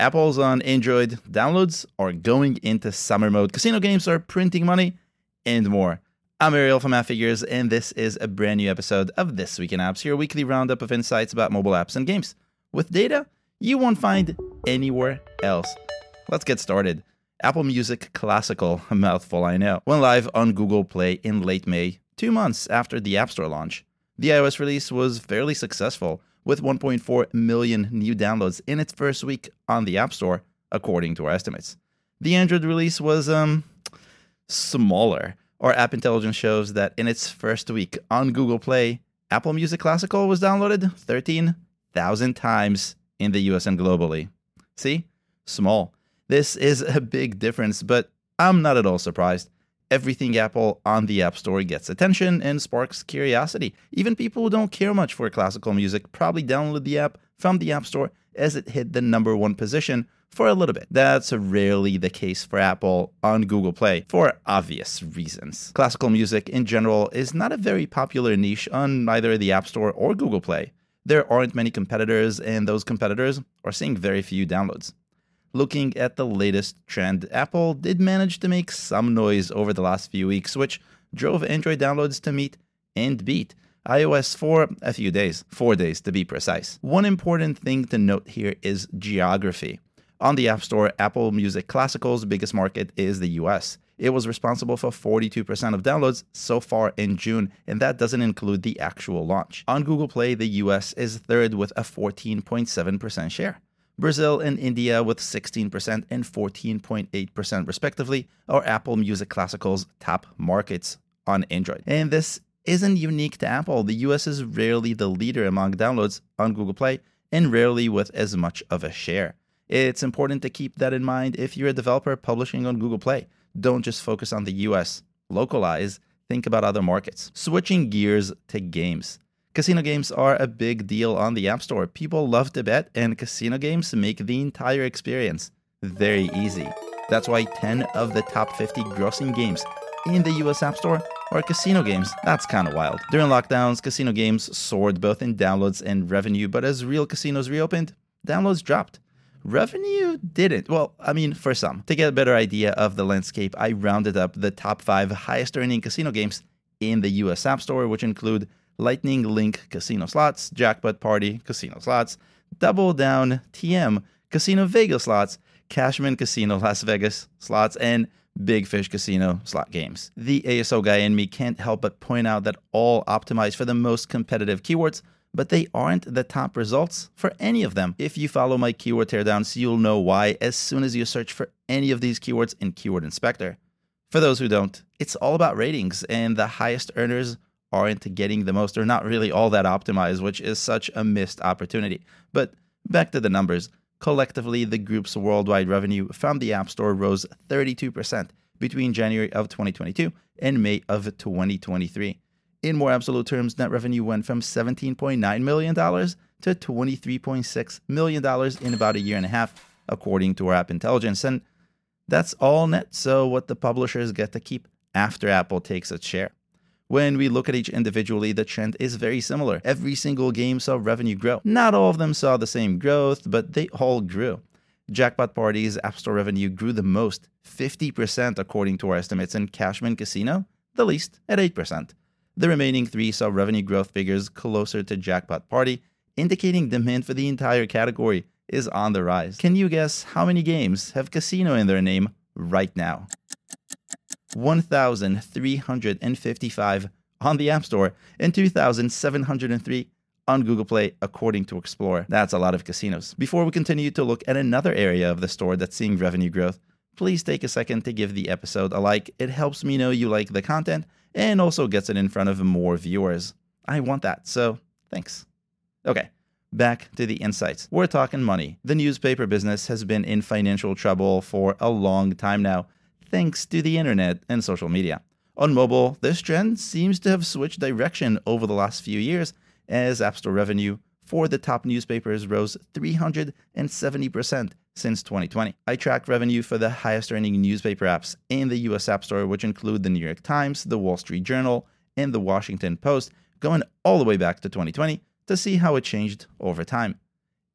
Apple's on Android, downloads are going into summer mode, casino games are printing money, and more. I'm Ariel from Figures, and this is a brand new episode of This Week in Apps, your weekly roundup of insights about mobile apps and games, with data you won't find anywhere else. Let's get started. Apple Music Classical, a mouthful I know, went live on Google Play in late May, two months after the App Store launch. The iOS release was fairly successful, with 1.4 million new downloads in its first week on the App Store, according to our estimates. The Android release was um smaller. Our app intelligence shows that in its first week on Google Play, Apple Music Classical was downloaded 13,000 times in the US and globally. See? Small. This is a big difference, but I'm not at all surprised everything Apple on the App Store gets attention and sparks curiosity. Even people who don't care much for classical music probably download the app from the App Store as it hit the number one position for a little bit. That's rarely the case for Apple on Google Play for obvious reasons. Classical music in general is not a very popular niche on either the App Store or Google Play. There aren't many competitors, and those competitors are seeing very few downloads looking at the latest trend, Apple did manage to make some noise over the last few weeks, which drove Android downloads to meet and beat iOS for a few days, four days to be precise. One important thing to note here is geography. On the App Store, Apple Music Classical's biggest market is the US. It was responsible for 42% of downloads so far in June, and that doesn't include the actual launch. On Google Play, the US is third with a 14.7% share. Brazil and India with 16% and 14.8% respectively are Apple Music Classical's top markets on Android. And this isn't unique to Apple. The US is rarely the leader among downloads on Google Play and rarely with as much of a share. It's important to keep that in mind if you're a developer publishing on Google Play. Don't just focus on the US. Localize, think about other markets. Switching gears to games. Casino games are a big deal on the App Store. People love to bet, and casino games make the entire experience very easy. That's why 10 of the top 50 grossing games in the US App Store are casino games. That's kind of wild. During lockdowns, casino games soared both in downloads and revenue, but as real casinos reopened, downloads dropped. Revenue didn't. Well, I mean, for some. To get a better idea of the landscape, I rounded up the top five highest earning casino games in the US App Store, which include Lightning Link Casino Slots, Jackpot Party Casino Slots, Double Down TM Casino Vegas Slots, Cashman Casino Las Vegas Slots, and Big Fish Casino slot games. The ASO guy in me can't help but point out that all optimize for the most competitive keywords, but they aren't the top results for any of them. If you follow my keyword teardowns, you'll know why as soon as you search for any of these keywords in Keyword Inspector. For those who don't, it's all about ratings, and the highest earners aren't getting the most or not really all that optimized, which is such a missed opportunity. But back to the numbers. Collectively, the group's worldwide revenue from the App Store rose 32% between January of 2022 and May of 2023. In more absolute terms, net revenue went from $17.9 million to $23.6 million in about a year and a half, according to our App Intelligence. And that's all net, so what the publishers get to keep after Apple takes its share. When we look at each individually, the trend is very similar. Every single game saw revenue grow. Not all of them saw the same growth, but they all grew. Jackpot Party's App Store revenue grew the most, 50% according to our estimates, and Cashman Casino, the least, at 8%. The remaining three saw revenue growth figures closer to Jackpot Party, indicating demand for the entire category is on the rise. Can you guess how many games have casino in their name right now? 1,355 on the App Store and 2,703 on Google Play, according to Explorer. That's a lot of casinos. Before we continue to look at another area of the store that's seeing revenue growth, please take a second to give the episode a like. It helps me know you like the content and also gets it in front of more viewers. I want that, so thanks. Okay, back to the insights. We're talking money. The newspaper business has been in financial trouble for a long time now thanks to the internet and social media. On mobile, this trend seems to have switched direction over the last few years as App Store revenue for the top newspapers rose 370% since 2020. I tracked revenue for the highest earning newspaper apps in the US App Store, which include the New York Times, the Wall Street Journal, and the Washington Post, going all the way back to 2020 to see how it changed over time.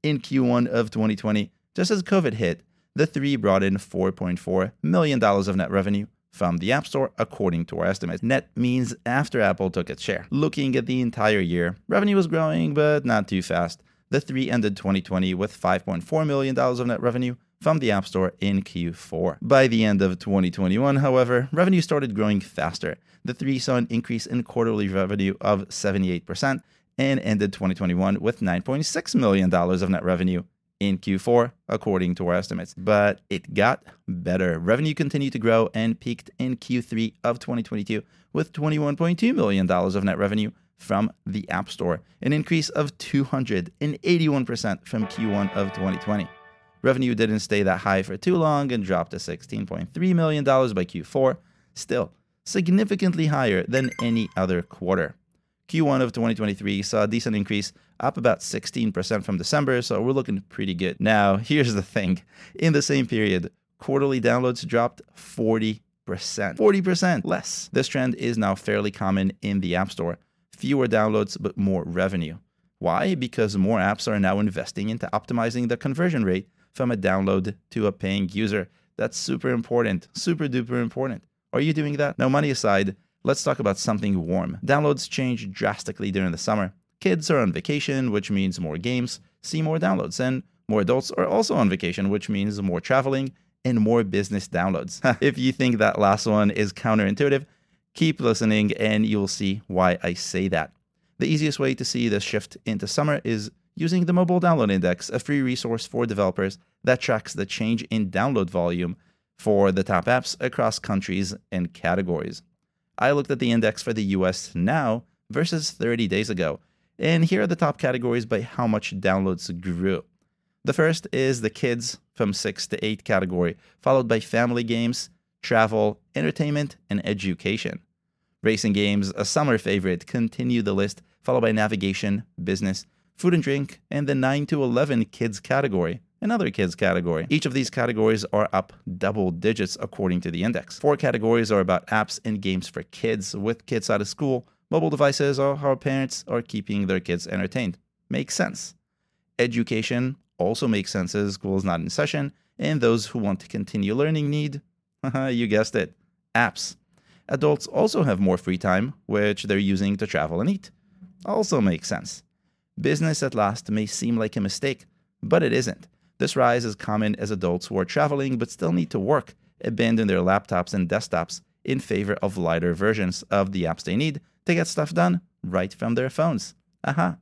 In Q1 of 2020, Just as COVID hit, the three brought in $4.4 million of net revenue from the App Store, according to our estimates. Net means after Apple took its share. Looking at the entire year, revenue was growing, but not too fast. The three ended 2020 with $5.4 million of net revenue from the App Store in Q4. By the end of 2021, however, revenue started growing faster. The three saw an increase in quarterly revenue of 78% and ended 2021 with $9.6 million of net revenue in Q4, according to our estimates. But it got better. Revenue continued to grow and peaked in Q3 of 2022 with $21.2 million of net revenue from the App Store, an increase of 281% from Q1 of 2020. Revenue didn't stay that high for too long and dropped to $16.3 million by Q4, still significantly higher than any other quarter. Q1 of 2023 saw a decent increase, up about 16% from December, so we're looking pretty good. Now, here's the thing in the same period, quarterly downloads dropped 40%. 40% less. This trend is now fairly common in the App Store. Fewer downloads, but more revenue. Why? Because more apps are now investing into optimizing the conversion rate from a download to a paying user. That's super important, super duper important. Are you doing that? Now, money aside, let's talk about something warm. Downloads change drastically during the summer. Kids are on vacation, which means more games, see more downloads, and more adults are also on vacation, which means more traveling and more business downloads. if you think that last one is counterintuitive, keep listening and you'll see why I say that. The easiest way to see this shift into summer is using the Mobile Download Index, a free resource for developers that tracks the change in download volume for the top apps across countries and categories. I looked at the index for the US now versus 30 days ago, and here are the top categories by how much downloads grew. The first is the kids from 6 to 8 category, followed by family games, travel, entertainment, and education. Racing games, a summer favorite, continue the list, followed by navigation, business, food and drink, and the 9 to 11 kids category, another kids category. Each of these categories are up double digits according to the index. Four categories are about apps and games for kids, with kids out of school. Mobile devices are how parents are keeping their kids entertained. Makes sense. Education also makes sense as school is not in session, and those who want to continue learning need, you guessed it, apps. Adults also have more free time, which they're using to travel and eat. Also makes sense. Business at last may seem like a mistake, but it isn't. This rise is common as adults who are traveling but still need to work abandon their laptops and desktops in favor of lighter versions of the apps they need to get stuff done right from their phones. Aha.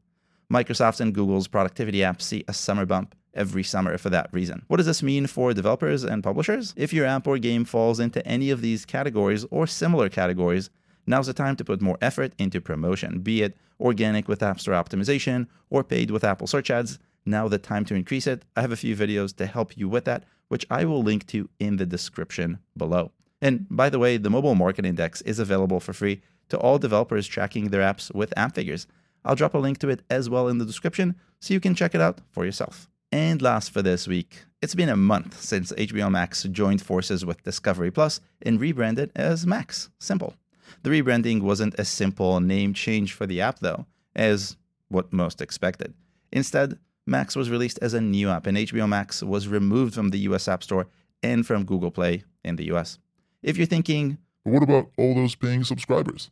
Microsoft's and Google's productivity apps see a summer bump every summer for that reason. What does this mean for developers and publishers? If your app or game falls into any of these categories or similar categories, Now's the time to put more effort into promotion, be it organic with App Store optimization or paid with Apple search ads. Now the time to increase it. I have a few videos to help you with that, which I will link to in the description below. And by the way, the Mobile Market Index is available for free to all developers tracking their apps with Appfigures. I'll drop a link to it as well in the description so you can check it out for yourself. And last for this week, it's been a month since HBO Max joined forces with Discovery Plus and rebranded as Max. Simple. The rebranding wasn't a simple name change for the app, though, as what most expected. Instead, Max was released as a new app, and HBO Max was removed from the US App Store and from Google Play in the US. If you're thinking, but what about all those paying subscribers?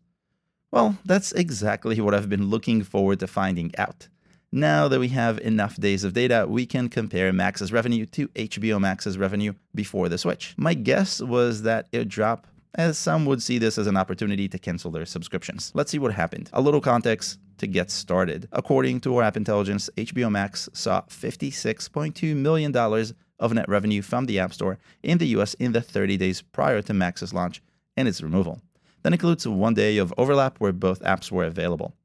Well, that's exactly what I've been looking forward to finding out. Now that we have enough days of data, we can compare Max's revenue to HBO Max's revenue before the switch. My guess was that it would drop as some would see this as an opportunity to cancel their subscriptions. Let's see what happened. A little context to get started. According to our App Intelligence, HBO Max saw $56.2 million of net revenue from the App Store in the US in the 30 days prior to Max's launch and its removal. That includes one day of overlap where both apps were available.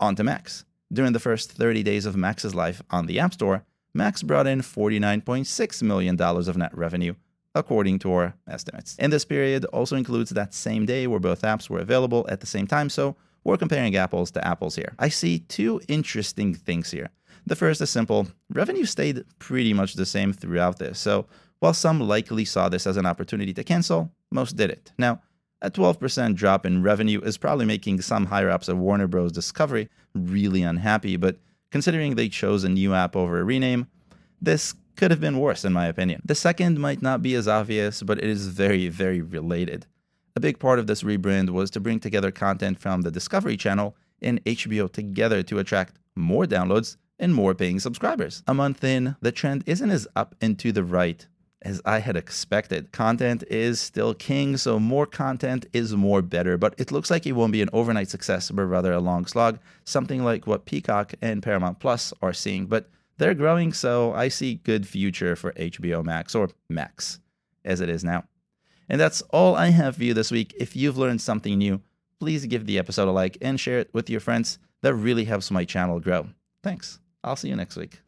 On to Max. During the first 30 days of Max's life on the App Store, Max brought in $49.6 million of net revenue, according to our estimates. And this period also includes that same day where both apps were available at the same time, so we're comparing apples to apples here. I see two interesting things here. The first is simple revenue stayed pretty much the same throughout this, so while some likely saw this as an opportunity to cancel, most didn't. Now, a 12% drop in revenue is probably making some higher ups of Warner Bros. Discovery really unhappy, but considering they chose a new app over a rename, this could have been worse, in my opinion. The second might not be as obvious, but it is very, very related. A big part of this rebrand was to bring together content from the Discovery Channel and HBO together to attract more downloads and more paying subscribers. A month in, the trend isn't as up and to the right as I had expected. Content is still king, so more content is more better, but it looks like it won't be an overnight success, but rather a long slog, something like what Peacock and Paramount Plus are seeing. But they're growing, so I see good future for HBO Max or Max as it is now. And that's all I have for you this week. If you've learned something new, please give the episode a like and share it with your friends. That really helps my channel grow. Thanks. I'll see you next week.